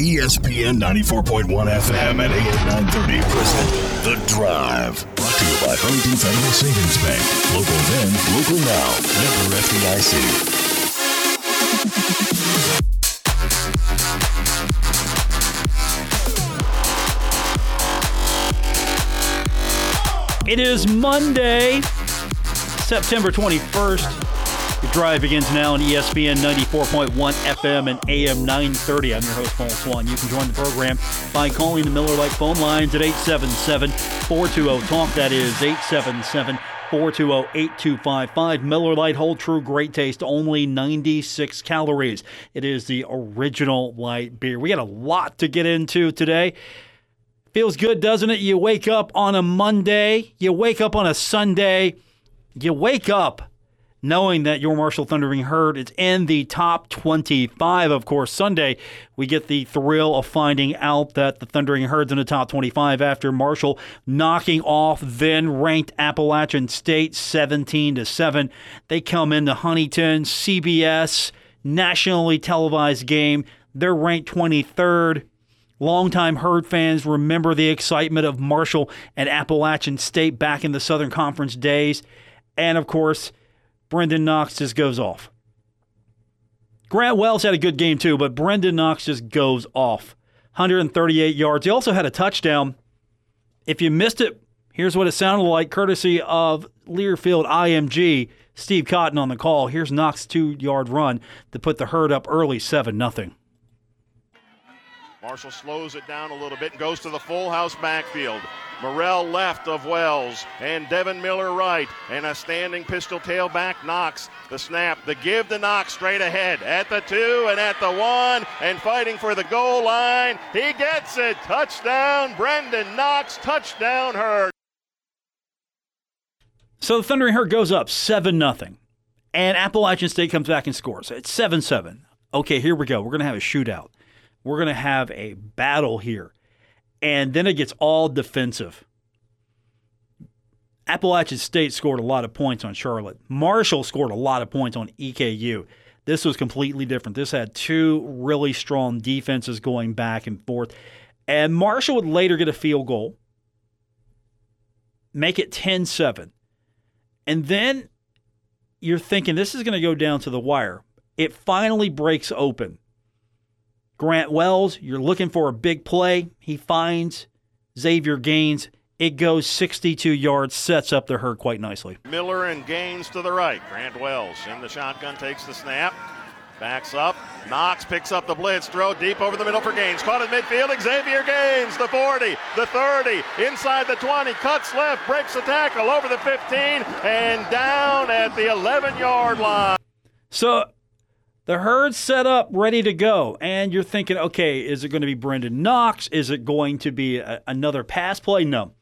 ESPN 94.1 FM and AM 930 present The Drive. Brought to you by Huntington Federal Savings Bank. Local then, local now. Member FDIC. It is Monday, September 21st. The drive begins now on ESPN 94.1 FM and AM 930. I'm your host, Paul Swann. You can join the program by calling the Miller Lite phone lines at 877 420 TALK. That is 877 420 8255. Miller Lite Hold True Great Taste, only 96 calories. It is the original light beer. We got a lot to get into today. Feels good, doesn't it? You wake up on a Monday, you wake up on a Sunday, you wake up knowing that your Marshall Thundering Herd is in the top 25. Of course, Sunday, we get the thrill of finding out that the Thundering Herd's in the top 25 after Marshall knocking off then ranked Appalachian State 17 to 7. They come into Huntington, CBS, nationally televised game. They're ranked 23rd. Longtime Herd fans remember the excitement of Marshall and Appalachian State back in the Southern Conference days. And of course, Brenden Knox just goes off. Grant Wells had a good game too, but Brenden Knox just goes off. 138 yards. He also had a touchdown. If you missed it, here's what it sounded like courtesy of Learfield IMG. Steve Cotton on the call. Here's Knox's two yard run to put the herd up early 7 0. Marshall slows it down a little bit and goes to the full house backfield. Morrell left of Wells and Devin Miller right. And a standing pistol tailback Knox. The snap, the give to Knox straight ahead at the two and at the one and fighting for the goal line. He gets it. Touchdown, Brenden Knox. Touchdown, Herd. So the Thundering Herd goes up 7 0. And Appalachian State comes back and scores. It's 7 7. Okay, here we go. We're going to have a shootout. We're going to have a battle here. And then it gets all defensive. Appalachian State scored a lot of points on Charlotte. Marshall scored a lot of points on EKU. This was completely different. This had two really strong defenses going back and forth. And Marshall would later get a field goal, make it 10 7. And then you're thinking this is going to go down to the wire. It finally breaks open. Grant Wells, you're looking for a big play. He finds Xavier Gaines. It goes 62 yards, sets up the herd quite nicely. Miller and Gaines to the right. Grant Wells in the shotgun takes the snap. Backs up. Knox picks up the blitz. Throw deep over the middle for Gaines. Caught in midfield. Xavier Gaines, the 40, the 30, inside the 20. Cuts left, breaks the tackle over the 15, and down at the 11 yard line. So the herd's set up, ready to go. And you're thinking, okay, is it going to be Brenden Knox? Is it going to be a, another pass play? No.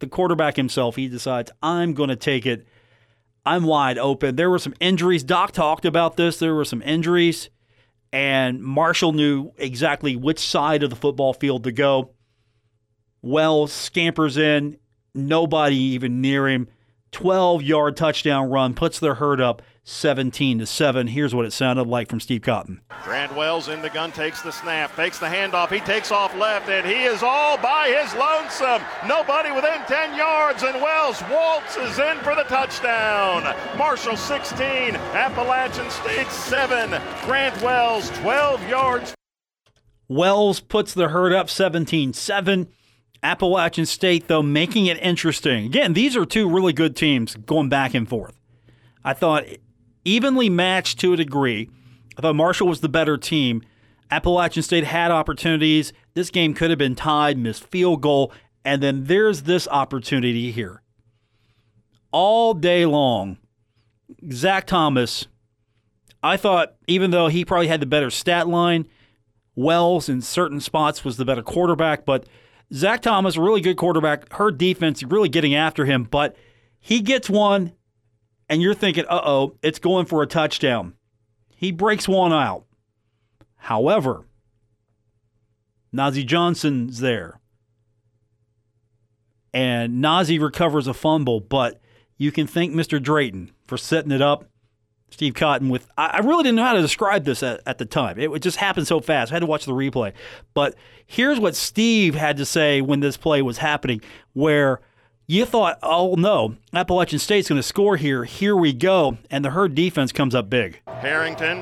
The quarterback himself, he decides, I'm going to take it. I'm wide open. There were some injuries. Doc talked about this. There were some injuries, and Marshall knew exactly which side of the football field to go. Wells scampers in, nobody even near him. 12 yard touchdown run puts their herd up 17 to 7. Here's what it sounded like from Steve Cotton. Grant Wells in the gun takes the snap, fakes the handoff. He takes off left, and he is all by his lonesome. Nobody within 10 yards, and Wells waltzes in for the touchdown. Marshall 16, Appalachian State 7. Grant Wells 12 yards. Wells puts the herd up 17 7. Appalachian State, though, making it interesting. Again, these are two really good teams going back and forth. I thought evenly matched to a degree. I thought Marshall was the better team. Appalachian State had opportunities. This game could have been tied, missed field goal, and then there's this opportunity here. All day long, Zac Thomas, I thought, even though he probably had the better stat line, Wells in certain spots was the better quarterback, but Zac Thomas, a really good quarterback. Her defense really getting after him, but he gets one, and you're thinking, uh oh, it's going for a touchdown. He breaks one out. However, Nazeeh Johnson's there. And Nazeeh recovers a fumble, but you can thank Mr. Drayton for setting it up. Steve Cotton with I, really didn't know how to describe this at, at the time. It, it just happened so fast. I had to watch the replay. But here's what Steve had to say when this play was happening, where you thought, oh no, Appalachian State's going to score here. Here we go. And the herd defense comes up big. Harrington,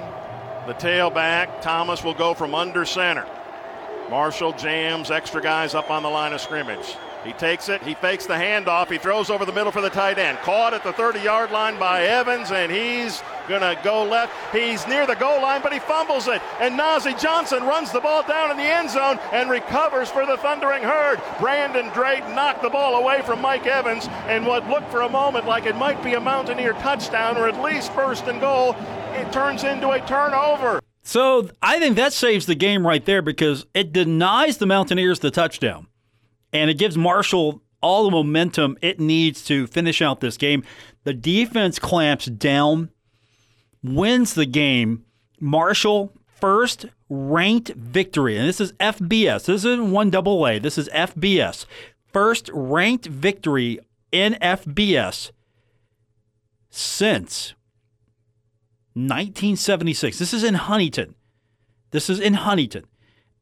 the tailback. Thomas will go from under center. Marshall jams extra guys up on the line of scrimmage. He takes it, he fakes the handoff, he throws over the middle for the tight end. Caught at the 30 yard line by Evans, and he's going to go left. He's near the goal line, but he fumbles it. And Nazeeh Johnson runs the ball down in the end zone and recovers for the Thundering Herd. Brandon Drayton knocked the ball away from Mike Evans, and what looked for a moment like it might be a Mountaineer touchdown or at least first and goal, it turns into a turnover. So I think that saves the game right there because it denies the Mountaineers the touchdown. And it gives Marshall all the momentum it needs to finish out this game. The defense clamps down, wins the game. Marshall, first ranked victory. And this is FBS. This isn't one double A. This is FBS. First ranked victory in FBS since 1976. This is in Huntington. This is in Huntington.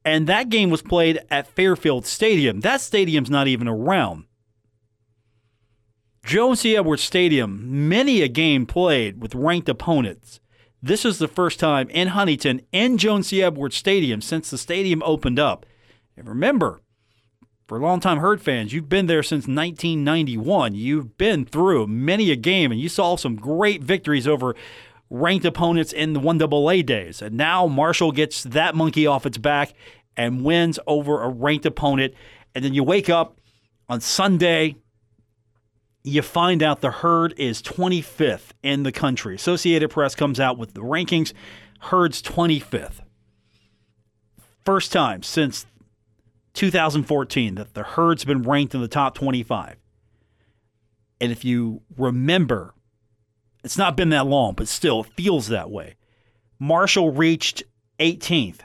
And that game was played at Fairfield Stadium. That stadium's not even around. Joan C. Edwards Stadium, many a game played with ranked opponents. This is the first time in Huntington, in Joan C. Edwards Stadium, since the stadium opened up. And remember, for longtime Herd fans, you've been there since 1991. You've been through many a game, and you saw some great victories over ranked opponents in the 1AA days. And now Marshall gets that monkey off its back and wins over a ranked opponent. And then you wake up on Sunday, you find out the herd is 25th in the country. Associated Press comes out with the rankings. Herd's 25th. First time since 2014 that the herd's been ranked in the top 25. And if you remember it's not been that long, but still, it feels that way. Marshall reached 18th.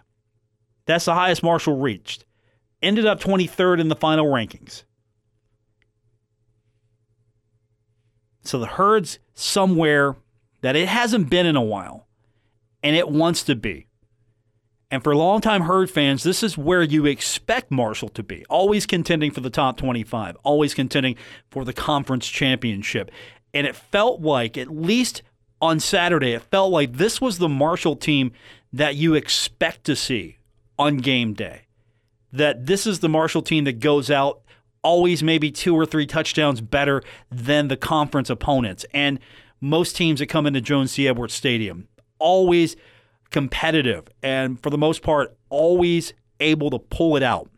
That's the highest Marshall reached. Ended up 23rd in the final rankings. So the herd's somewhere that it hasn't been in a while, and it wants to be. And for longtime herd fans, this is where you expect Marshall to be. Always contending for the top 25, always contending for the conference championship. And it felt like, at least on Saturday, it felt like this was the Marshall team that you expect to see on game day. That this is the Marshall team that goes out always maybe two or three touchdowns better than the conference opponents. And most teams that come into Joan C. Edwards Stadium, always competitive and for the most part, always able to pull it out.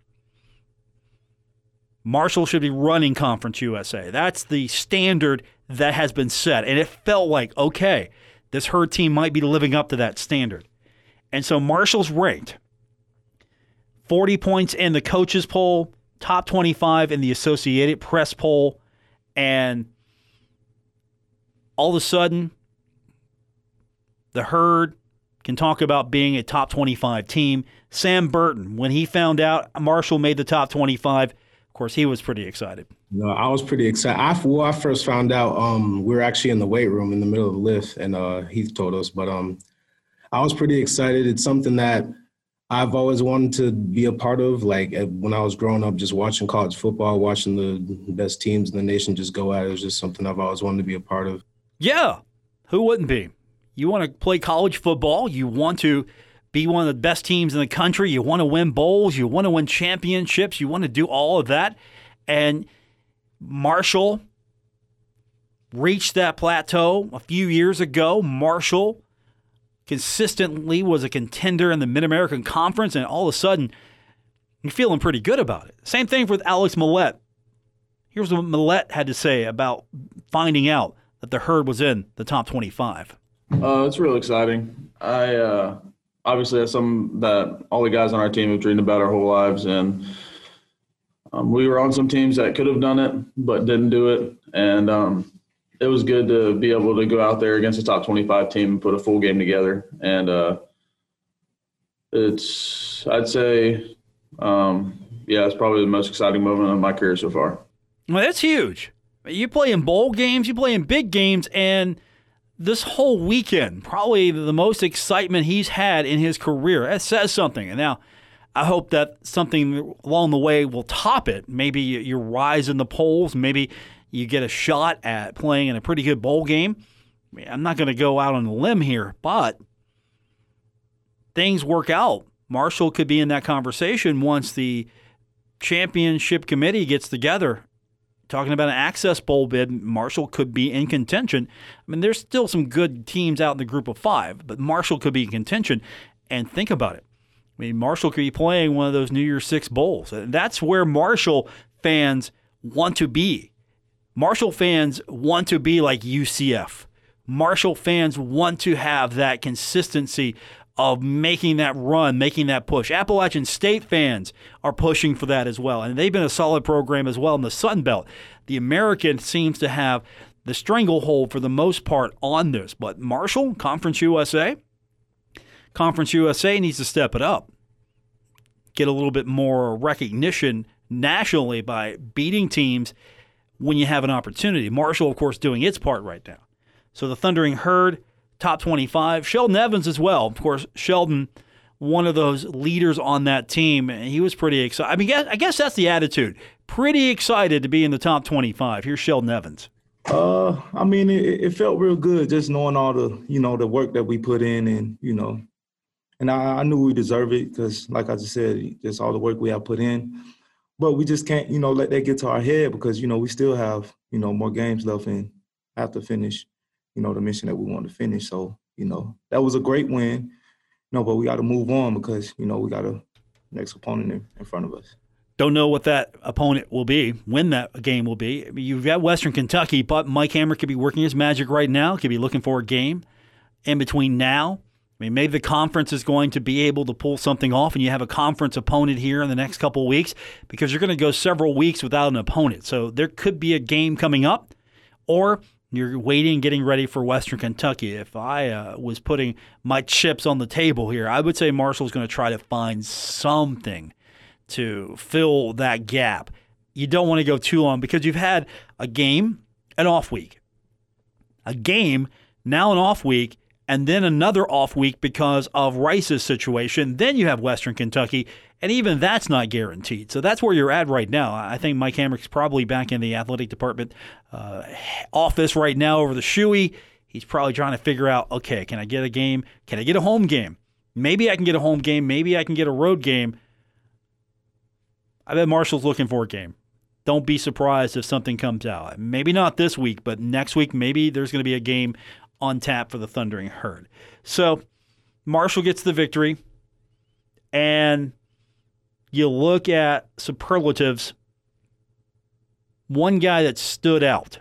Marshall should be running Conference USA. That's the standard that has been set. And it felt like, okay, this herd team might be living up to that standard. And so Marshall's ranked 40 points in the coaches poll, top 25 in the Associated Press poll, and all of a sudden, the herd can talk about being a top 25 team. Sam Burton, when he found out Marshall made the top 25, of course, he was pretty excited. No, I was pretty excited. I, well, I first found out um, we were actually in the weight room in the middle of the lift, and uh, Heath told us. But um, I was pretty excited. It's something that I've always wanted to be a part of. Like eh, when I was growing up, just watching college football, watching the best teams in the nation just go at it, it was just something I've always wanted to be a part of. Yeah, who wouldn't be? You want to play college football. You want to be one of the best teams in the country. You want to win bowls. You want to win championships. You want to do all of that. And Marshall reached that plateau a few years ago. Marshall consistently was a contender in the Mid American Conference, and all of a sudden, you're feeling pretty good about it. Same thing with Alex Mollette. Here's what Mollette had to say about finding out that the herd was in the top 25. Uh, it's real exciting. I uh, obviously that's something that all the guys on our team have dreamed about our whole lives, and um, we were on some teams that could have done it but didn't do it, and um, it was good to be able to go out there against a top 25 team and put a full game together. And uh, it's, I'd say, um, yeah, it's probably the most exciting moment of my career so far. Well, that's huge. You play in bowl games, you play in big games, and this whole weekend, probably the most excitement he's had in his career. That says something. And now I hope that something along the way will top it. Maybe you rise in the polls. Maybe you get a shot at playing in a pretty good bowl game. I mean, I'm not going to go out on a limb here, but things work out. Marshall could be in that conversation once the championship committee gets together talking about an access bowl bid, Marshall could be in contention. I mean, there's still some good teams out in the group of five, but Marshall could be in contention. And think about it. I mean, Marshall could be playing one of those New Year's Six bowls. That's where Marshall fans want to be. Marshall fans want to be like UCF. Marshall fans want to have that consistency of making that run, making that push. Appalachian State fans are pushing for that as well, and they've been a solid program as well in the Sun Belt. The American seems to have the stranglehold for the most part on this, but Marshall, Conference USA, Conference USA needs to step it up, get a little bit more recognition nationally by beating teams when you have an opportunity. Marshall, of course, doing its part right now. So the Thundering Herd top 25. Sheldon Evans as well. Of course, Sheldon, one of those leaders on that team, and he was pretty excited. I mean, I guess that's the attitude. Pretty excited to be in the top 25. Here's Sheldon Evans. Uh, I mean, it, it felt real good just knowing all the, you know, the work that we put in, and you know, and I, I knew we deserve it because, like I just said, just all the work we have put in. But we just can't, you know, let that get to our head because you know we still have, you know, more games left and have to finish you know, the mission that we want to finish. So, you know, that was a great win. Know, but we got to move on because, you know, we got a next opponent in, in front of us. Don't know what that opponent will be, when that game will be. You've got Western Kentucky, but Mike Hamrick could be working his magic right now, could be looking for a game in between now. I mean, maybe the conference is going to be able to pull something off, and you have a conference opponent here in the next couple weeks because you're going to go several weeks without an opponent. So there could be a game coming up, or you're waiting, getting ready for Western Kentucky. If I uh, was putting my chips on the table here, I would say Marshall's going to try to find something to fill that gap. You don't want to go too long because you've had a game, an off week, a game, now an off week, and then another off week because of Rice's situation. Then you have Western Kentucky, and even that's not guaranteed. So that's where you're at right now. I think Mike Hamrick's probably back in the athletic department uh, office right now over the Shewey. He's probably trying to figure out, okay, can I get a game? Can I get a home game? Maybe I can get a home game. Maybe I can get a road game. I bet Marshall's looking for a game. Don't be surprised if something comes out. Maybe not this week, but next week, maybe there's going to be a game on tap for the Thundering Herd. So Marshall gets the victory. And you look at superlatives, one guy that stood out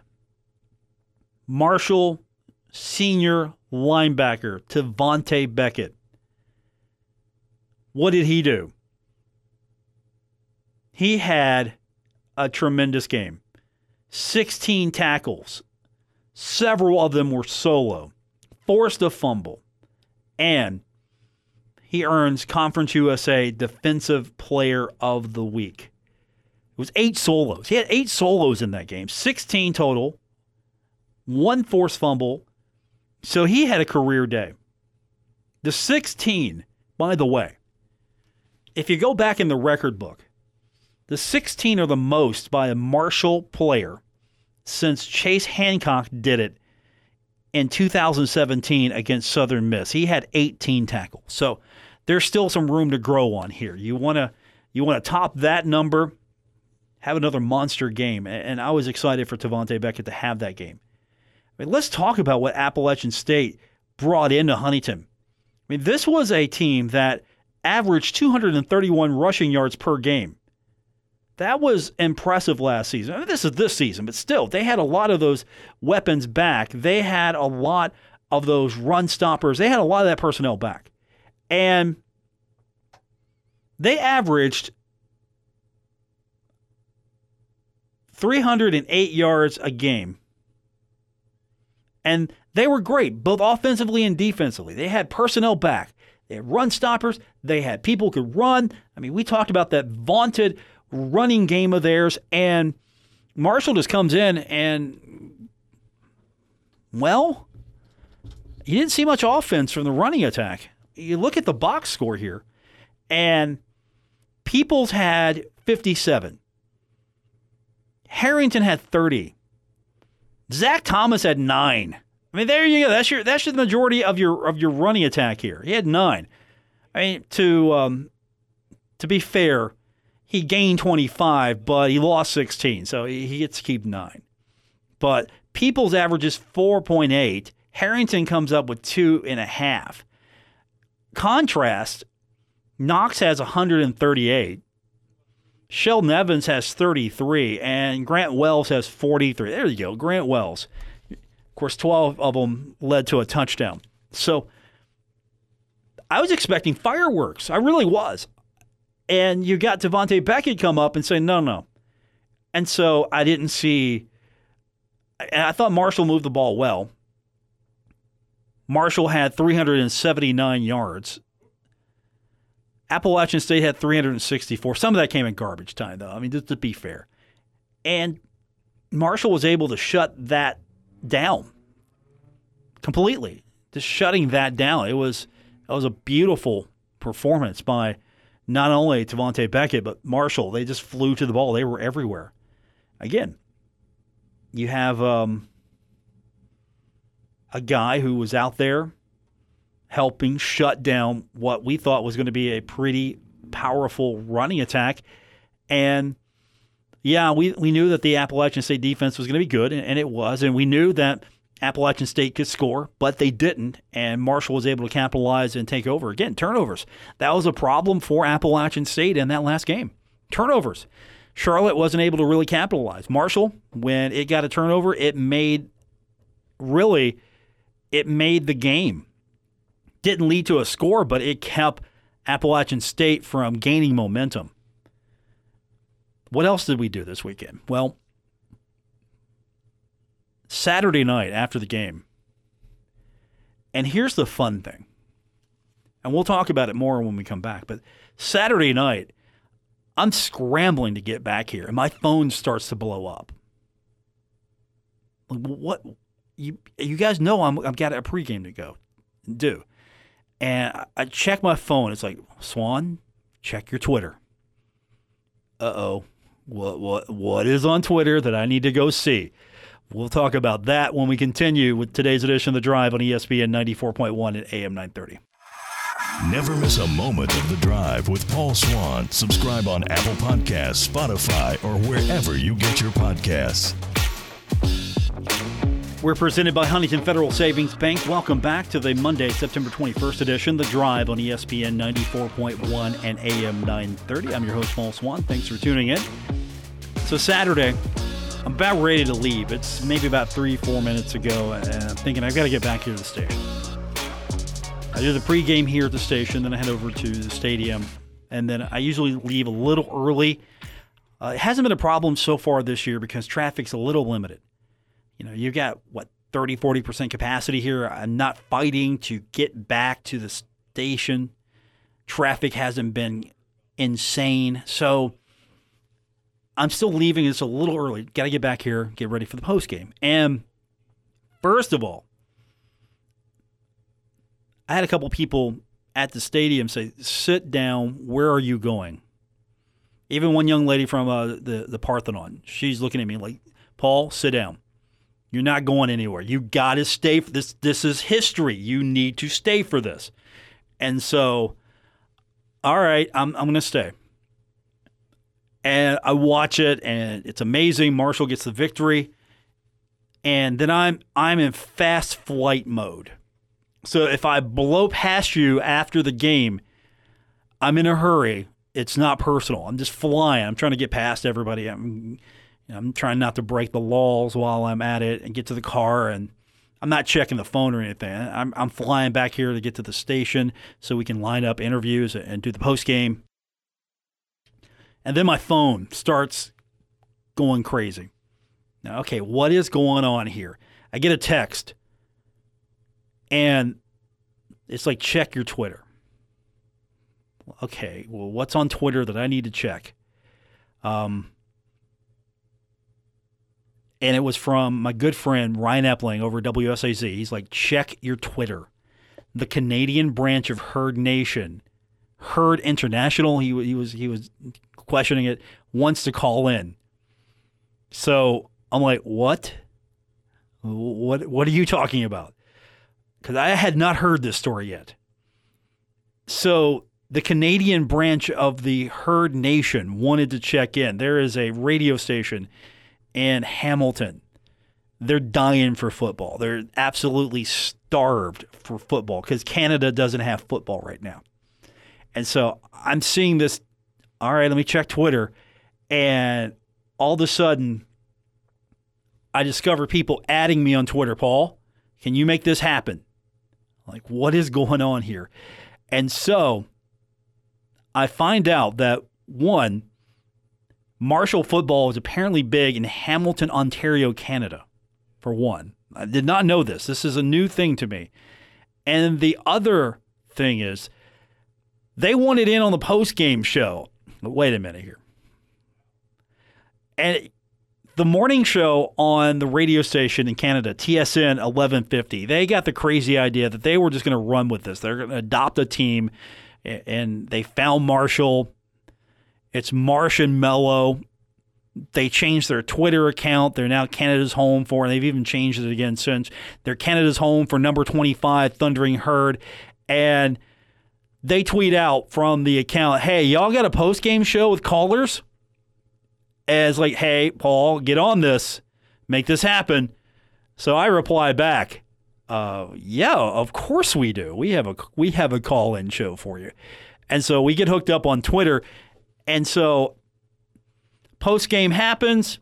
Marshall senior linebacker Tavante Beckett. What did he do? He had a tremendous game 16 tackles, several of them were solo, forced a fumble, and he earns Conference USA Defensive Player of the Week. It was eight solos. He had eight solos in that game, 16 total, one forced fumble. So he had a career day. The 16, by the way, if you go back in the record book, the 16 are the most by a Marshall player since Chase Hancock did it in 2017 against Southern Miss. He had 18 tackles. So there's still some room to grow on here. You want to you want to top that number, have another monster game, and I was excited for Tavante Beckett to have that game. I mean, let's talk about what Appalachian State brought into Huntington. I mean, this was a team that averaged 231 rushing yards per game. That was impressive last season. I mean, this is this season, but still, they had a lot of those weapons back. They had a lot of those run stoppers. They had a lot of that personnel back. And they averaged 308 yards a game. And they were great, both offensively and defensively. They had personnel back. They had run stoppers. They had people who could run. I mean, we talked about that vaunted running game of theirs. And Marshall just comes in and, well, you didn't see much offense from the running attack. You look at the box score here, and Peoples had 57. Harrington had 30. Zac Thomas had nine. I mean, there you go. That's your that's the majority of your of your running attack here. He had nine. I mean, to um, to be fair, he gained 25, but he lost 16, so he gets to keep nine. But Peoples averages 4.8. Harrington comes up with two and a half. Contrast, Knox has 138. Sheldon Evans has 33, and Grant Wells has 43. There you go, Grant Wells. Of course, 12 of them led to a touchdown. So I was expecting fireworks. I really was. And you got Tavante Beckett come up and say, no, no. And so I didn't see, and I thought Marshall moved the ball well. Marshall had 379 yards. Appalachian State had 364. Some of that came in garbage time, though. I mean, just to be fair. And Marshall was able to shut that down completely. Just shutting that down. It was it was a beautiful performance by not only Tavante Beckett, but Marshall. They just flew to the ball. They were everywhere. Again, you have um, a guy who was out there helping shut down what we thought was going to be a pretty powerful running attack. And yeah, we, we knew that the Appalachian State defense was going to be good, and, and it was. And we knew that Appalachian State could score, but they didn't. And Marshall was able to capitalize and take over. Again, turnovers. That was a problem for Appalachian State in that last game. Turnovers. Charlotte wasn't able to really capitalize. Marshall, when it got a turnover, it made really it made the game didn't lead to a score, but it kept Appalachian State from gaining momentum. What else did we do this weekend? Well, Saturday night after the game, and here's the fun thing, and we'll talk about it more when we come back, but Saturday night, I'm scrambling to get back here, and my phone starts to blow up. Like, What you you guys know I'm I've got a pregame to go do. And I check my phone. It's like, Swann, check your Twitter. Uh oh. What, what, what is on Twitter that I need to go see? We'll talk about that when we continue with today's edition of The Drive on ESPN 94.1 at AM 930. Never miss a moment of The Drive with Paul Swann. Subscribe on Apple Podcasts, Spotify, or wherever you get your podcasts. We're presented by Huntington Federal Savings Bank. Welcome back to the Monday, September 21st edition, The Drive on ESPN 94.1 and AM 930. I'm your host, Paul Swann. Thanks for tuning in. So, Saturday, I'm about ready to leave. It's maybe about three, four minutes ago, and I'm thinking I've got to get back here to the station. I do the pregame here at the station, then I head over to the stadium, and then I usually leave a little early. Uh, it hasn't been a problem so far this year because traffic's a little limited you know, you've got what 30, 40% capacity here. I'm not fighting to get back to the station. Traffic hasn't been insane. So I'm still leaving this a little early. Got to get back here, get ready for the post game. And first of all, I had a couple people at the stadium say, "Sit down. Where are you going?" Even one young lady from uh, the the Parthenon, she's looking at me like, "Paul, sit down." You're not going anywhere. You got to stay for this. This is history. You need to stay for this. And so, all right, I'm, I'm going to stay. And I watch it, and it's amazing. Marshall gets the victory, and then I'm I'm in fast flight mode. So if I blow past you after the game, I'm in a hurry. It's not personal. I'm just flying. I'm trying to get past everybody. I'm I'm trying not to break the laws while I'm at it and get to the car and I'm not checking the phone or anything. I'm, I'm flying back here to get to the station so we can line up interviews and do the post game. And then my phone starts going crazy. Now, okay, what is going on here? I get a text and it's like, check your Twitter. Okay, well, what's on Twitter that I need to check? Um, and it was from my good friend Ryan Epling over at WSAZ. He's like, check your Twitter. The Canadian branch of Herd Nation, Herd International, he, he was he was questioning it, wants to call in. So I'm like, what? What what are you talking about? Because I had not heard this story yet. So the Canadian branch of the Herd Nation wanted to check in. There is a radio station in Hamilton. They're dying for football. They're absolutely starved for football because Canada doesn't have football right now. And so I'm seeing this. All right, let me check Twitter. And all of a sudden, I discover people adding me on Twitter. Paul, can you make this happen? Like, what is going on here? And so I find out that one, Marshall football is apparently big in Hamilton, Ontario, Canada, for one. I did not know this. This is a new thing to me. And the other thing is, they wanted in on the post game show. Wait a minute here. And the morning show on the radio station in Canada, TSN 1150, they got the crazy idea that they were just going to run with this. They're going to adopt a team and they found Marshall. It's Marsh and Mello. They changed their Twitter account. They're now Canada's home for, and they've even changed it again since. They're Canada's home for number 25, Thundering Herd. And they tweet out from the account, hey, y'all got a post game show with callers? As like, hey, Paul, get on this, make this happen. So I reply back, uh, yeah, of course we do. We have a we have a call in show for you, and so we get hooked up on Twitter, and so post game happens.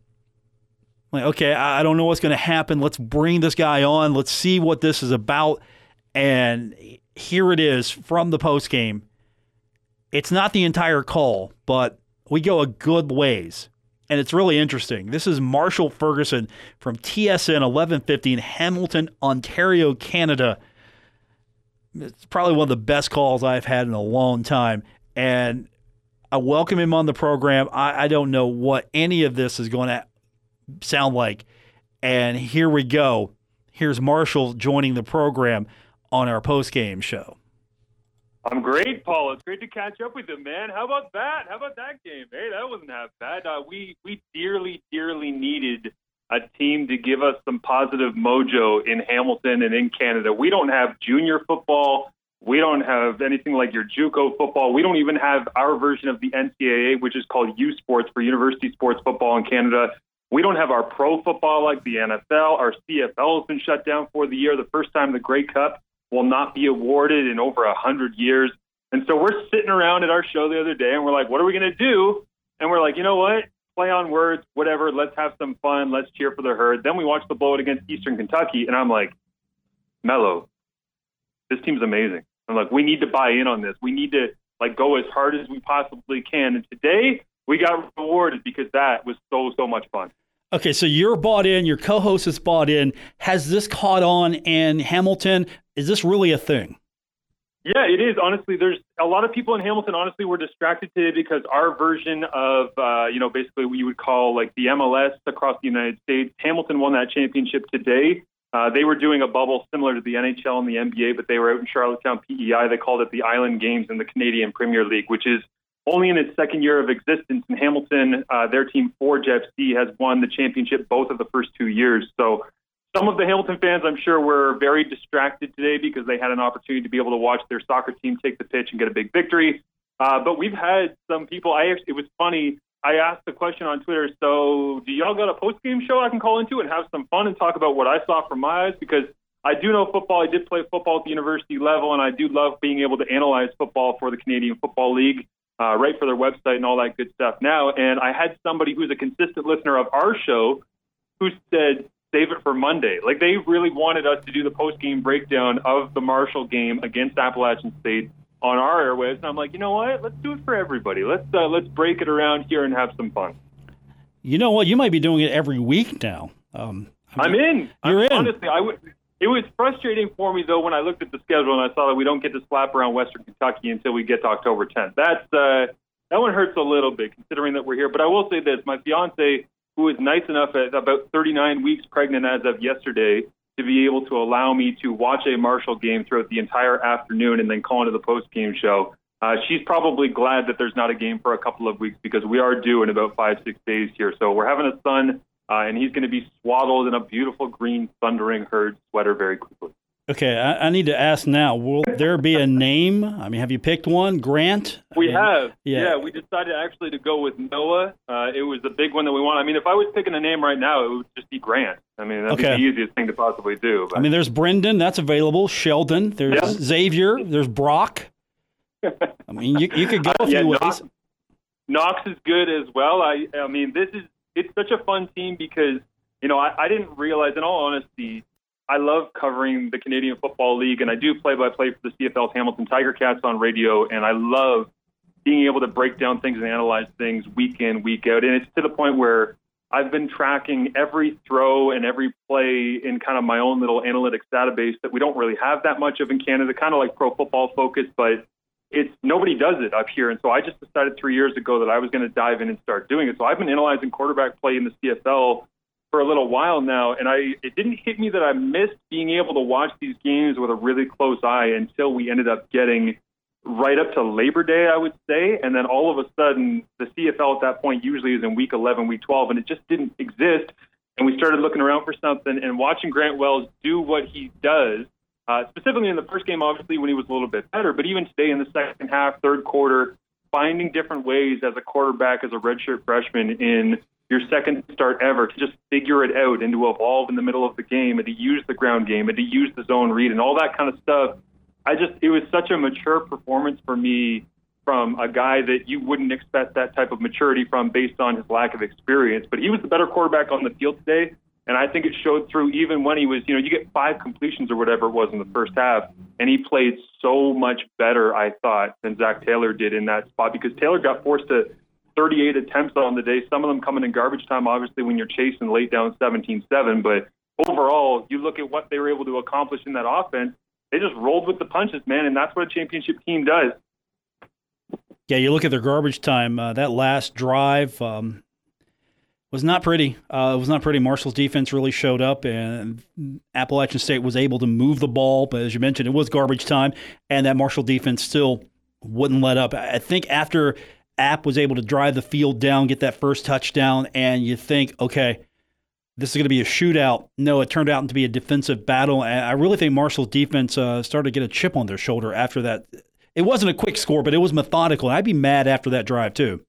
Like, okay, I don't know what's going to happen. Let's bring this guy on. Let's see what this is about. And here it is from the post game. It's not the entire call, but we go a good ways and it's really interesting. This is Marshall Ferguson from TSN 1150 in Hamilton, Ontario, Canada. It's probably one of the best calls I've had in a long time. And I welcome him on the program. I, I don't know what any of this is going to sound like. And here we go. Here's Marshall joining the program on our post game show. I'm great, Paul. It's great to catch up with you, man. How about that? How about that game? Hey, that wasn't half bad. Uh, we we dearly, dearly needed a team to give us some positive mojo in Hamilton and in Canada. We don't have junior football. We don't have anything like your JUCO football. We don't even have our version of the NCAA, which is called U Sports for University Sports Football in Canada. We don't have our pro football like the NFL. Our CFL has been shut down for the year. The first time the Grey Cup will not be awarded in over a hundred years. And so we're sitting around at our show the other day and we're like, what are we going to do? And we're like, you know what? Play on words, whatever. Let's have some fun. Let's cheer for the herd. Then we watch the blowout against Eastern Kentucky. And I'm like, Mello, this team's amazing. I'm like, we need to buy in on this. We need to like go as hard as we possibly can. And today we got rewarded because that was so, so much fun. Okay, so you're bought in, your co host is bought in. Has this caught on in Hamilton? Is this really a thing? Yeah, it is. Honestly, there's a lot of people in Hamilton. Honestly, were distracted today because our version of, uh, you know, basically what you would call like the MLS across the United States. Hamilton won that championship today. Uh, they were doing a bubble similar to the NHL and the NBA, but they were out in Charlottetown, PEI. They called it the Island Games in the Canadian Premier League, which is only in its second year of existence. In Hamilton, uh, their team Forge FC has won the championship both of the first two years. So some of the Hamilton fans, I'm sure, were very distracted today because they had an opportunity to be able to watch their soccer team take the pitch and get a big victory. Uh, but we've had some people. I actually, it was funny. I asked the question on Twitter. So, do y'all got a post game show I can call into and have some fun and talk about what I saw from my eyes? Because I do know football. I did play football at the university level, and I do love being able to analyze football for the Canadian Football League uh, write for their website and all that good stuff now. And I had somebody who's a consistent listener of our show who said, save it for Monday. Like they really wanted us to do the post game breakdown of the Marshall game against Appalachian State on our airwaves. And I'm like, you know what? Let's do it for everybody. Let's uh, let's break it around here and have some fun. You know what? You might be doing it every week now. Um, I'm in. You're I'm, in. Honestly, I would. It was frustrating for me though when I looked at the schedule and I saw that we don't get to slap around Western Kentucky until we get to October 10th. That's uh, that one hurts a little bit considering that we're here. But I will say this: my fiance, who is nice enough at about 39 weeks pregnant as of yesterday to be able to allow me to watch a Marshall game throughout the entire afternoon and then call into the post game show. Uh, she's probably glad that there's not a game for a couple of weeks because we are due in about five, six days here. So we're having a son, uh, and he's going to be swaddled in a beautiful green thundering herd sweater very quickly. Okay, I, I, need to ask now. Will there be a name? I mean, have you picked one? Grant? We I mean, have. Yeah. yeah. we decided actually to go with Noah. Uh, it was the big one that we want. I mean, if I was picking a name right now, it would just be Grant. I mean, that'd okay. be the easiest thing to possibly do. But. I mean, there's Brenden. That's available. Sheldon. There's yeah. Xavier. There's Brock. I mean, you, you could go a few yeah, ways. Knox, Knox is good as well. I, I mean, this is it's such a fun team because you know I, I didn't realize, in all honesty, I love covering the Canadian Football League, and I do play by play for the CFL's Hamilton Tiger Cats on radio, and I love being able to break down things and analyze things week in, week out. And it's to the point where I've been tracking every throw and every play in kind of my own little analytics database that we don't really have that much of in Canada, kind of like pro football focus, but it's nobody does it up here. And so I just decided three years ago that I was going to dive in and start doing it. So I've been analyzing quarterback play in the CFL for a little while now, and I it didn't hit me that I missed being able to watch these games with a really close eye until we ended up getting right up to Labor Day, I would say, and then all of a sudden the CFL at that point usually is in week 11, week 12, and it just didn't exist. And we started looking around for something and watching Grant Wells do what he does. Uh, specifically in the first game, obviously when he was a little bit better, but even today in the second half, third quarter, finding different ways as a quarterback, as a redshirt freshman in your second start ever to just figure it out and to evolve in the middle of the game and to use the ground game and to use the zone read and all that kind of stuff. I just it was such a mature performance for me from a guy that you wouldn't expect that type of maturity from based on his lack of experience. But he was the better quarterback on the field today. And I think it showed through even when he was, you know, you get five completions or whatever it was in the first half, and he played so much better, I thought, than Zach Taylor did in that spot because Taylor got forced to 38 attempts on the day, some of them coming in garbage time, obviously, when you're chasing late down 17 7. But overall, you look at what they were able to accomplish in that offense, they just rolled with the punches, man. And that's what a championship team does. Yeah, you look at their garbage time, uh, that last drive um, was not pretty. Uh, it was not pretty. Marshall's defense really showed up, and Appalachian State was able to move the ball. But as you mentioned, it was garbage time, and that Marshall defense still wouldn't let up. I think after App was able to drive the field down, get that first touchdown, and you think, okay, this is going to be a shootout. No, it turned out to be a defensive battle. And I really think Marshall's defense uh, started to get a chip on their shoulder after that. It wasn't a quick score, but it was methodical. I'd be mad after that drive too.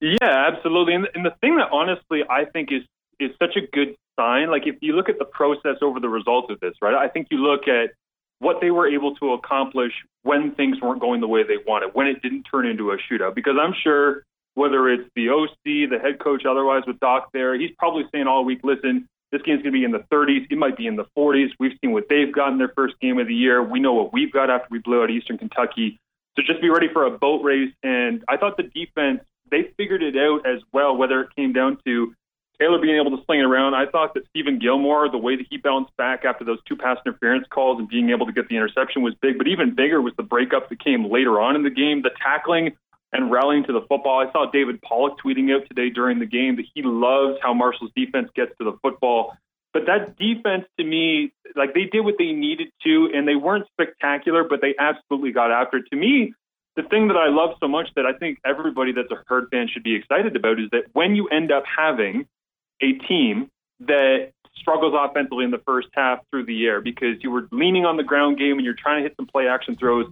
Yeah, absolutely. And, and the thing that honestly I think is is such a good sign. Like if you look at the process over the results of this, right? I think you look at what they were able to accomplish when things weren't going the way they wanted, when it didn't turn into a shootout. Because I'm sure whether it's the OC, the head coach, otherwise with Doc there, he's probably saying all week, listen, this game's going to be in the 30s. It might be in the 40s. We've seen what they've got in their first game of the year. We know what we've got after we blew out Eastern Kentucky. So just be ready for a boat race. And I thought the defense, they figured it out as well, whether it came down to Taylor being able to sling it around. I thought that Steven Gilmore, the way that he bounced back after those two pass interference calls and being able to get the interception was big. But even bigger was the breakup that came later on in the game, the tackling and rallying to the football. I saw David Pollack tweeting out today during the game that he loves how Marshall's defense gets to the football. But that defense to me, like they did what they needed to, and they weren't spectacular, but they absolutely got after it. To me, the thing that I love so much that I think everybody that's a herd fan should be excited about is that when you end up having a team that struggles offensively in the first half through the air because you were leaning on the ground game and you're trying to hit some play action throws.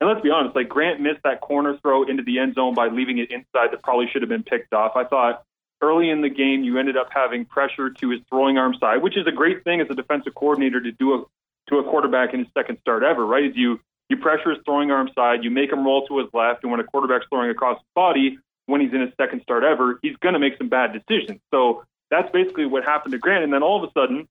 And let's be honest, like Grant missed that corner throw into the end zone by leaving it inside that probably should have been picked off. I thought early in the game you ended up having pressure to his throwing arm side, which is a great thing as a defensive coordinator to do a to a quarterback in his second start ever, right? Is you you pressure his throwing arm side, you make him roll to his left, and when a quarterback's throwing across his body, when he's in his second start ever, he's going to make some bad decisions. So that's basically what happened to Grant. And then all of a sudden,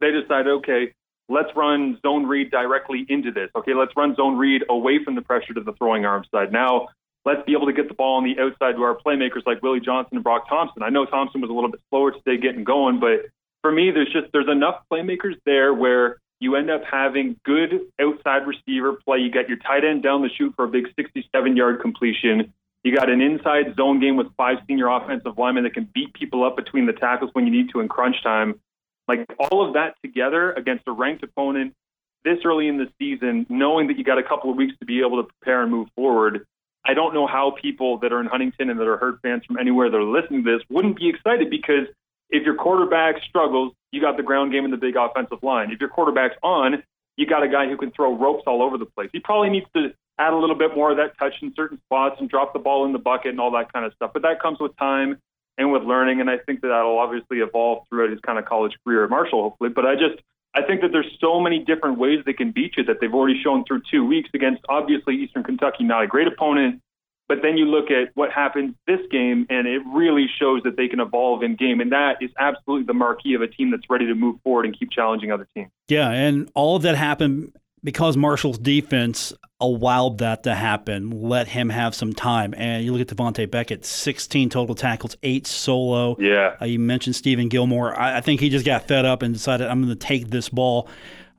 they decided, okay, let's run zone read directly into this. Okay, let's run zone read away from the pressure to the throwing arm side. Now, let's be able to get the ball on the outside to our playmakers like Willie Johnson and Brock Thompson. I know Thompson was a little bit slower today getting going, but for me, there's just there's enough playmakers there where you end up having good outside receiver play. You got your tight end down the chute for a big 67 yard completion. You got an inside zone game with five senior offensive linemen that can beat people up between the tackles when you need to in crunch time. Like all of that together against a ranked opponent this early in the season, knowing that you got a couple of weeks to be able to prepare and move forward. I don't know how people that are in Huntington and that are Herd fans from anywhere that are listening to this wouldn't be excited because if your quarterback struggles, you got the ground game and the big offensive line. If your quarterback's on, you got a guy who can throw ropes all over the place. He probably needs to add a little bit more of that touch in certain spots and drop the ball in the bucket and all that kind of stuff. But that comes with time and with learning, and I think that that'll obviously evolve throughout his kind of college career at Marshall, hopefully. But I just I think that there's so many different ways they can beat you that they've already shown through two weeks against obviously Eastern Kentucky, not a great opponent. But then you look at what happened this game, and it really shows that they can evolve in game, and that is absolutely the marquee of a team that's ready to move forward and keep challenging other teams. Yeah, and all of that happened because Marshall's defense allowed that to happen, let him have some time. And you look at Tavante Beckett, 16 total tackles, eight solo. Yeah. Uh, you mentioned Steven Gilmore. I, I, think he just got fed up and decided, I'm going to take this ball.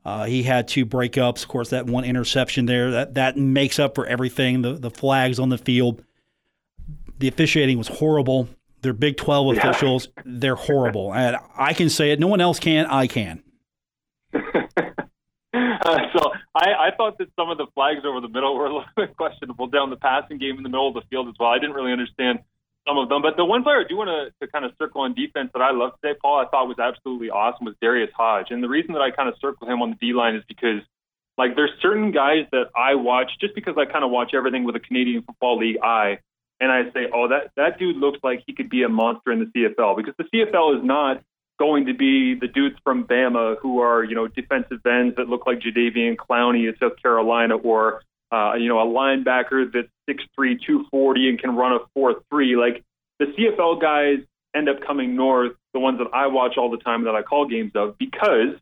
Uh, he had two breakups. Of course, that one interception there, that, that makes up for everything. The, the flags on the field. The officiating was horrible. They're Big 12 yeah. officials. They're horrible. and I can say it. No one else can. I can. So I, I thought that some of the flags over the middle were a little bit questionable down the passing game in the middle of the field as well. I didn't really understand some of them, but the one player I do want to, to kind of circle on defense that I love today, Paul, I thought was absolutely awesome was Darius Hodge. And the reason that I kind of circle him on the D line is because like there's certain guys that I watch just because I kind of watch everything with a Canadian Football League eye, and I say, oh, that that dude looks like he could be a monster in the CFL because the CFL is not going to be the dudes from Bama who are, you know, defensive ends that look like Jadeveon Clowney at South Carolina or, uh, you know, a linebacker that's 6'3", 240 and can run a 4'3". Like the CFL guys end up coming north, the ones that I watch all the time that I call games of, because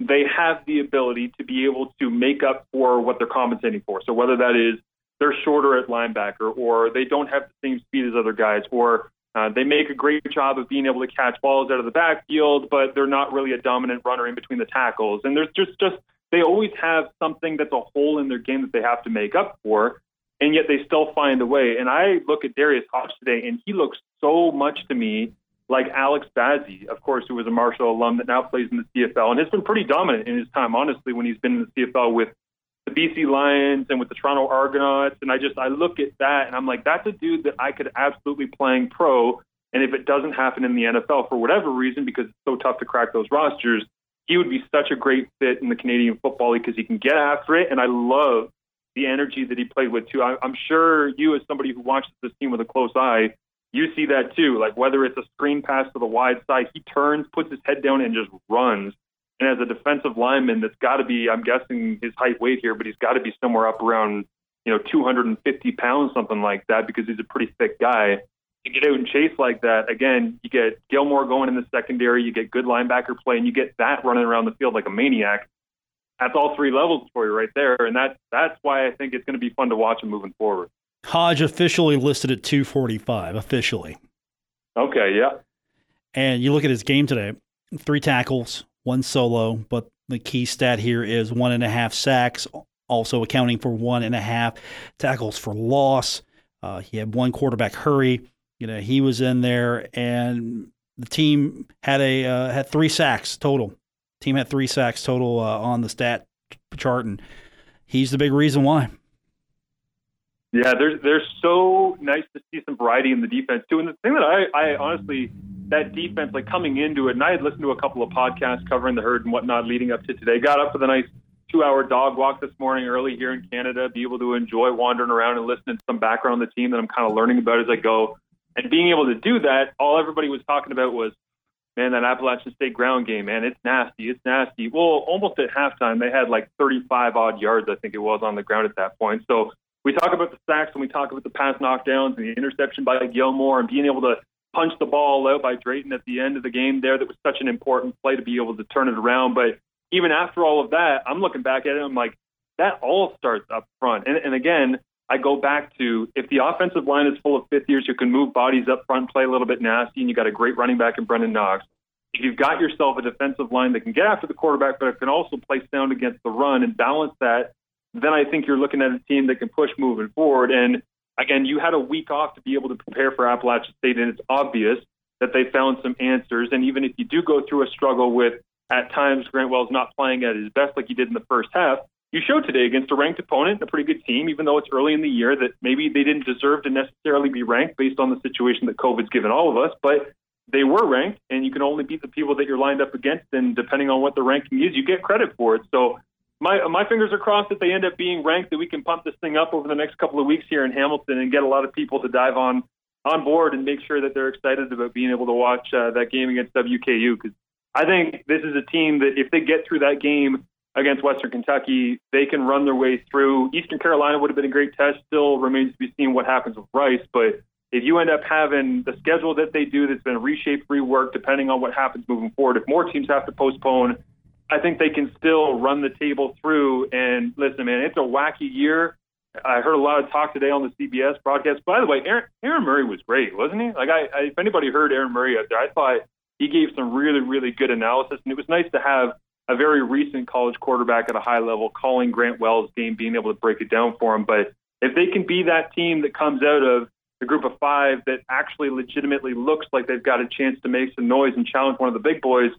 they have the ability to be able to make up for what they're compensating for. So whether that is they're shorter at linebacker or they don't have the same speed as other guys or uh, they make a great job of being able to catch balls out of the backfield, but they're not really a dominant runner in between the tackles. And there's just just they always have something that's a hole in their game that they have to make up for, and yet they still find a way. And I look at Darius Hodge today, and he looks so much to me like Alex Bazzie, of course, who was a Marshall alum that now plays in the CFL and has been pretty dominant in his time, honestly, when he's been in the CFL with the BC Lions and with the Toronto Argonauts. And I just I look at that and I'm like, that's a dude that I could absolutely playing pro. And if it doesn't happen in the NFL for whatever reason, because it's so tough to crack those rosters, he would be such a great fit in the Canadian Football League because he can get after it. And I love the energy that he played with too. I, I'm sure you, as somebody who watches this team with a close eye, you see that too. Like whether it's a screen pass to the wide side, he turns, puts his head down, and just runs. And as a defensive lineman, that's got to be, I'm guessing his height weight here, but he's got to be somewhere up around, you know, 250 pounds, something like that, because he's a pretty thick guy. To get out and chase like that, again, you get Gilmore going in the secondary, you get good linebacker play, and you get that running around the field like a maniac. That's all three levels for you right there, and that's that's why I think it's going to be fun to watch him moving forward. Hodge officially listed at 245 officially. Okay, yeah. And you look at his game today: three tackles, one solo, but the key stat here is one and a half sacks, also accounting for one and a half tackles for loss. Uh, he had one quarterback hurry. You know, he was in there, and the team had a uh, had three sacks total. Team had three sacks total uh, on the stat chart, and he's the big reason why. Yeah, they're they're so nice to see some variety in the defense too. And the thing that I, I honestly that defense, like coming into it, and I had listened to a couple of podcasts covering the herd and whatnot leading up to today. Got up for the nice two hour dog walk this morning early here in Canada, be able to enjoy wandering around and listening to some background on the team that I'm kind of learning about as I go. And being able to do that, all everybody was talking about was, man, that Appalachian State ground game, man, it's nasty. It's nasty. Well, almost at halftime, they had like 35 odd yards, I think it was, on the ground at that point. So we talk about the sacks and we talk about the pass knockdowns and the interception by Gilmore and being able to punch the ball out by Drayton at the end of the game there. That was such an important play to be able to turn it around. But even after all of that, I'm looking back at it. I'm like, that all starts up front. And, and again, I go back to if the offensive line is full of fifth years who can move bodies up front, play a little bit nasty, and you got a great running back in Brenden Knox. If you've got yourself a defensive line that can get after the quarterback, but it can also play sound against the run and balance that, then I think you're looking at a team that can push moving forward. And again, you had a week off to be able to prepare for Appalachian State, and it's obvious that they found some answers. And even if you do go through a struggle with at times Grant Wells not playing at his best like he did in the first half, you showed today against a ranked opponent, a pretty good team, even though it's early in the year that maybe they didn't deserve to necessarily be ranked based on the situation that COVID's given all of us, but they were ranked, and you can only beat the people that you're lined up against. And depending on what the ranking is, you get credit for it. So my my fingers are crossed that they end up being ranked, that we can pump this thing up over the next couple of weeks here in Hamilton and get a lot of people to dive on on board and make sure that they're excited about being able to watch uh, that game against WKU because I think this is a team that if they get through that game against Western Kentucky, they can run their way through. Eastern Carolina would have been a great test. Still remains to be seen what happens with Rice. But if you end up having the schedule that they do that's been reshaped, reworked, depending on what happens moving forward, if more teams have to postpone, I think they can still run the table through. And listen, man, it's a wacky year. I heard a lot of talk today on the CBS broadcast. By the way, Aaron, Aaron Murray was great, wasn't he? Like, I, I, if anybody heard Aaron Murray out there, I thought he gave some really, really good analysis, and it was nice to have a very recent college quarterback at a high level calling Grant Wells' game, being able to break it down for him. But if they can be that team that comes out of the group of five that actually legitimately looks like they've got a chance to make some noise and challenge one of the big boys,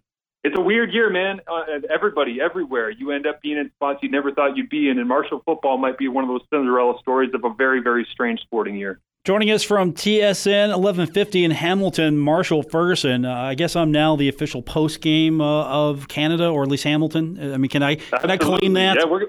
it's a weird year, man. Uh, everybody, everywhere, you end up being in spots you never thought you'd be in, and Marshall football might be one of those Cinderella stories of a very, very strange sporting year. Joining us from TSN 1150 in Hamilton, Marshall Ferguson. Uh, I guess I'm now the official post game uh, of Canada, or at least Hamilton. I mean, can I can I claim that? Yeah, we're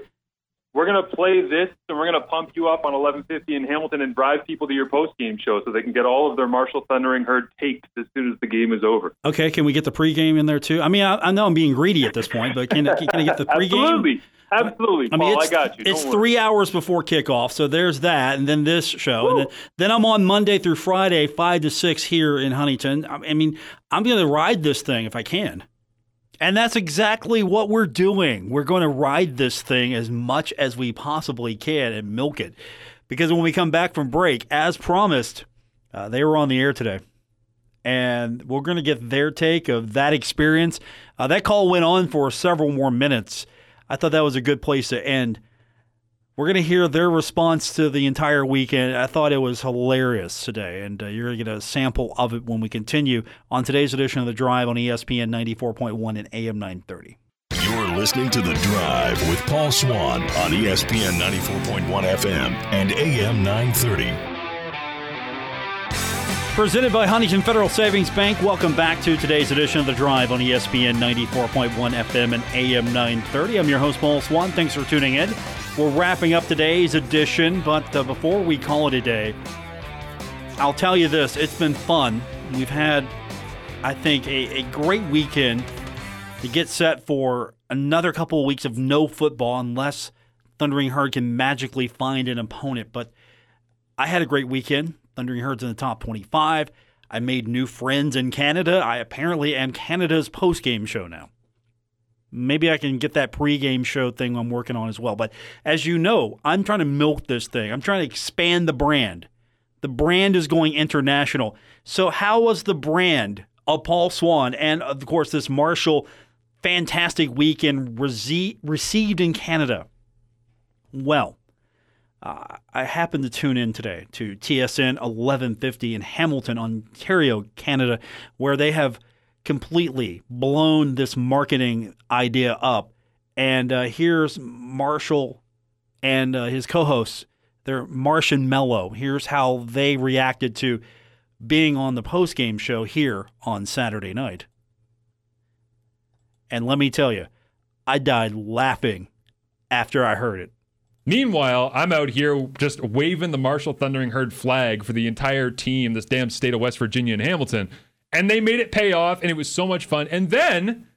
we're gonna play this, and we're gonna pump you up on 1150 in Hamilton and drive people to your post game show so they can get all of their Marshall Thundering Herd takes as soon as the game is over. Okay, can we get the pregame in there too? I mean, I, I know I'm being greedy at this point, but can, can I get the pregame? Absolutely. Absolutely, I mean, Paul, I got you. Don't it's worry. three hours before kickoff, so there's that, and then this show, Woo. and then, then, I'm on Monday through Friday, five to six here in Huntington. I mean, I'm going to ride this thing if I can, and that's exactly what we're doing. We're going to ride this thing as much as we possibly can and milk it, because when we come back from break, as promised, uh, they were on the air today and we're going to get their take of that experience. Uh, that call went on for several more minutes. I thought that was a good place to end. We're going to hear their response to the entire weekend. I thought it was hilarious today, and uh, you're going to get a sample of it when we continue on today's edition of The Drive on ESPN 94.1 and AM 930. You're listening to The Drive with Paul Swann on ESPN 94.1 FM and AM 930. Presented by Huntington Federal Savings Bank. Welcome back to today's edition of The Drive on ESPN 94.1 FM and AM 930. I'm your host, Paul Swann. Thanks for tuning in. We're wrapping up today's edition, but uh, before we call it a day, I'll tell you this it's been fun. We've had, I think, a, a great weekend to get set for another couple of weeks of no football unless Thundering Herd can magically find an opponent. But I had a great weekend. Thundering Herds in the top 25. I made new friends in Canada. I apparently am Canada's post-game show now. Maybe I can get that pre-game show thing I'm working on as well. But as you know, I'm trying to milk this thing. I'm trying to expand the brand. The brand is going international. So how was the brand of Paul Swann and of course this Marshall fantastic weekend rece- received in Canada? Well, uh, I happened to tune in today to TSN 1150 in Hamilton, Ontario, Canada, where they have completely blown this marketing idea up. And uh, here's Marshall and uh, his co hosts. They're Martian Mello. Here's how they reacted to being on the post game show here on Saturday night. And let me tell you, I died laughing after I heard it. Meanwhile, I'm out here just waving the Marshall Thundering Herd flag for the entire team, this damn state of West Virginia and Hamilton. And they made it pay off, and it was so much fun. And then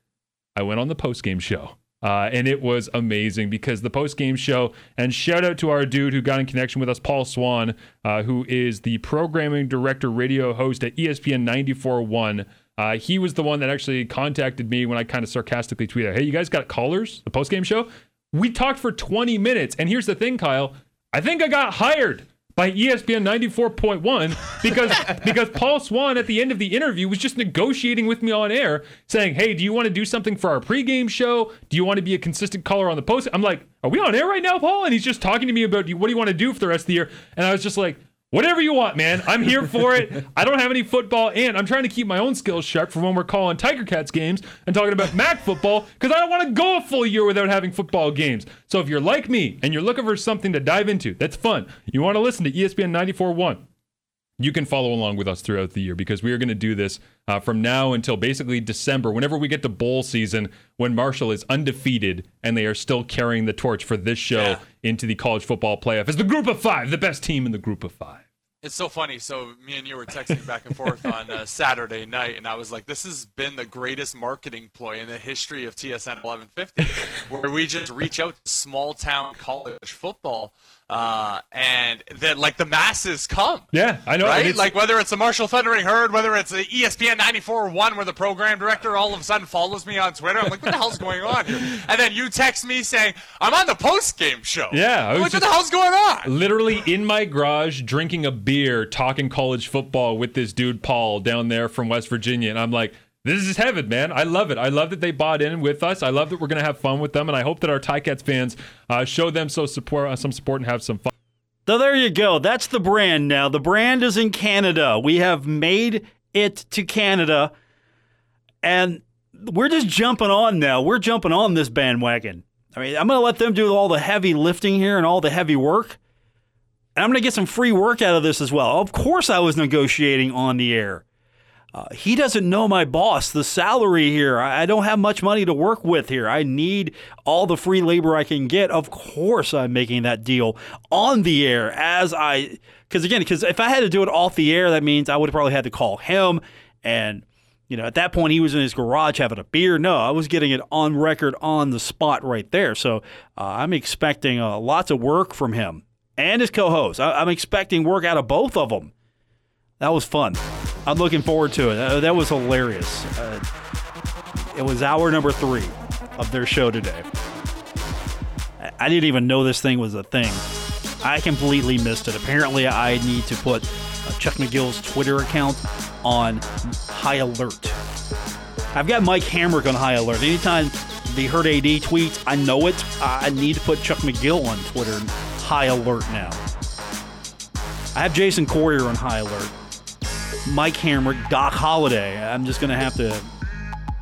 I went on the post game show. Uh, and it was amazing because the post game show, and shout out to our dude who got in connection with us, Paul Swann, uh, who is the programming director, radio host at ESPN 94.1. Uh, he was the one that actually contacted me when I kind of sarcastically tweeted, Hey, you guys got callers? The post game show? We talked for 20 minutes. And here's the thing, Kyle. I think I got hired by ESPN 94.1 because because Paul Swann at the end of the interview was just negotiating with me on air saying, "Hey, do you want to do something for our pregame show? Do you want to be a consistent caller on the post?" I'm like, "Are we on air right now, Paul?" And he's just talking to me about what do you want to do for the rest of the year? And I was just like, Whatever you want, man. I'm here for it. I don't have any football, and I'm trying to keep my own skills sharp for when we're calling Tiger Cats games and talking about MAC football because I don't want to go a full year without having football games. So if you're like me and you're looking for something to dive into, that's fun. You want to listen to ESPN 94.1 you can follow along with us throughout the year because we are going to do this uh, from now until basically December, whenever we get to bowl season, when Marshall is undefeated and they are still carrying the torch for this show yeah. into the college football playoff as the group of five, the best team in the group of five. It's so funny. So me and you were texting back and forth on uh, Saturday night, and I was like, "This has been the greatest marketing ploy in the history of TSN 1150, where we just reach out to small town college football." Uh, and that like the masses come. Yeah, I know. Right? Like whether it's the Marshall Thundering Herd, whether it's the ESPN 94.1 where the program director all of a sudden follows me on Twitter. I'm like, what the hell's going on here? And then you text me saying, I'm on the post game show. Yeah. I was what the hell's going on? Literally in my garage drinking a beer, talking college football with this dude, Paul, down there from West Virginia. And I'm like, this is heaven, man. I love it. I love that they bought in with us. I love that we're going to have fun with them, and I hope that our Ticats fans uh, show them so support, uh, some support and have some fun. So there you go. That's the brand now. The brand is in Canada. We have made it to Canada, and we're just jumping on now. We're jumping on this bandwagon. I mean, I'm going to let them do all the heavy lifting here and all the heavy work. And I'm going to get some free work out of this as well. Of course, I was negotiating on the air. Uh, he doesn't know my boss, the salary here. I, I don't have much money to work with here. I need all the free labor I can get. Of course, I'm making that deal on the air as I, because again, because if I had to do it off the air, that means I would probably had to call him. And, you know, at that point, he was in his garage having a beer. No, I was getting it on record on the spot right there. So uh, I'm expecting uh, lots of work from him and his co host. I'm expecting work out of both of them. That was fun. I'm looking forward to it. Uh, that was hilarious. Uh, it was hour number three of their show today. I didn't even know this thing was a thing. I completely missed it. Apparently, I need to put uh, Chuck McGill's Twitter account on high alert. I've got Mike Hamrick on high alert. Anytime the Herd AD tweets, I know it. I need to put Chuck McGill on Twitter high alert now. I have Jason Corriher on high alert. Mike Hamrick, Doc Holliday. I'm just going to have to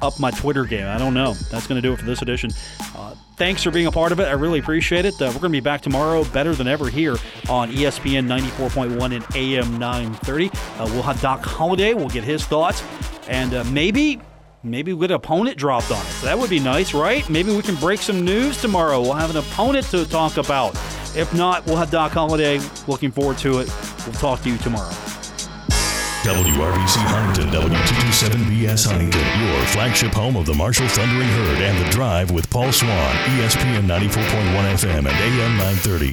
up my Twitter game. I don't know. That's going to do it for this edition. Uh, thanks for being a part of it. I really appreciate it. Uh, we're going to be back tomorrow, better than ever, here on ESPN 94.1 and AM 930. Uh, we'll have Doc Holliday. We'll get his thoughts. And uh, maybe. Maybe we'll get an opponent dropped on us. That would be nice, right? Maybe we can break some news tomorrow. We'll have an opponent to talk about. If not, we'll have Doc Holliday. Looking forward to it. We'll talk to you tomorrow. WRBC Huntington, W227BS Huntington, your flagship home of the Marshall Thundering Herd and The Drive with Paul Swann, ESPN 94.1 FM and AM 930.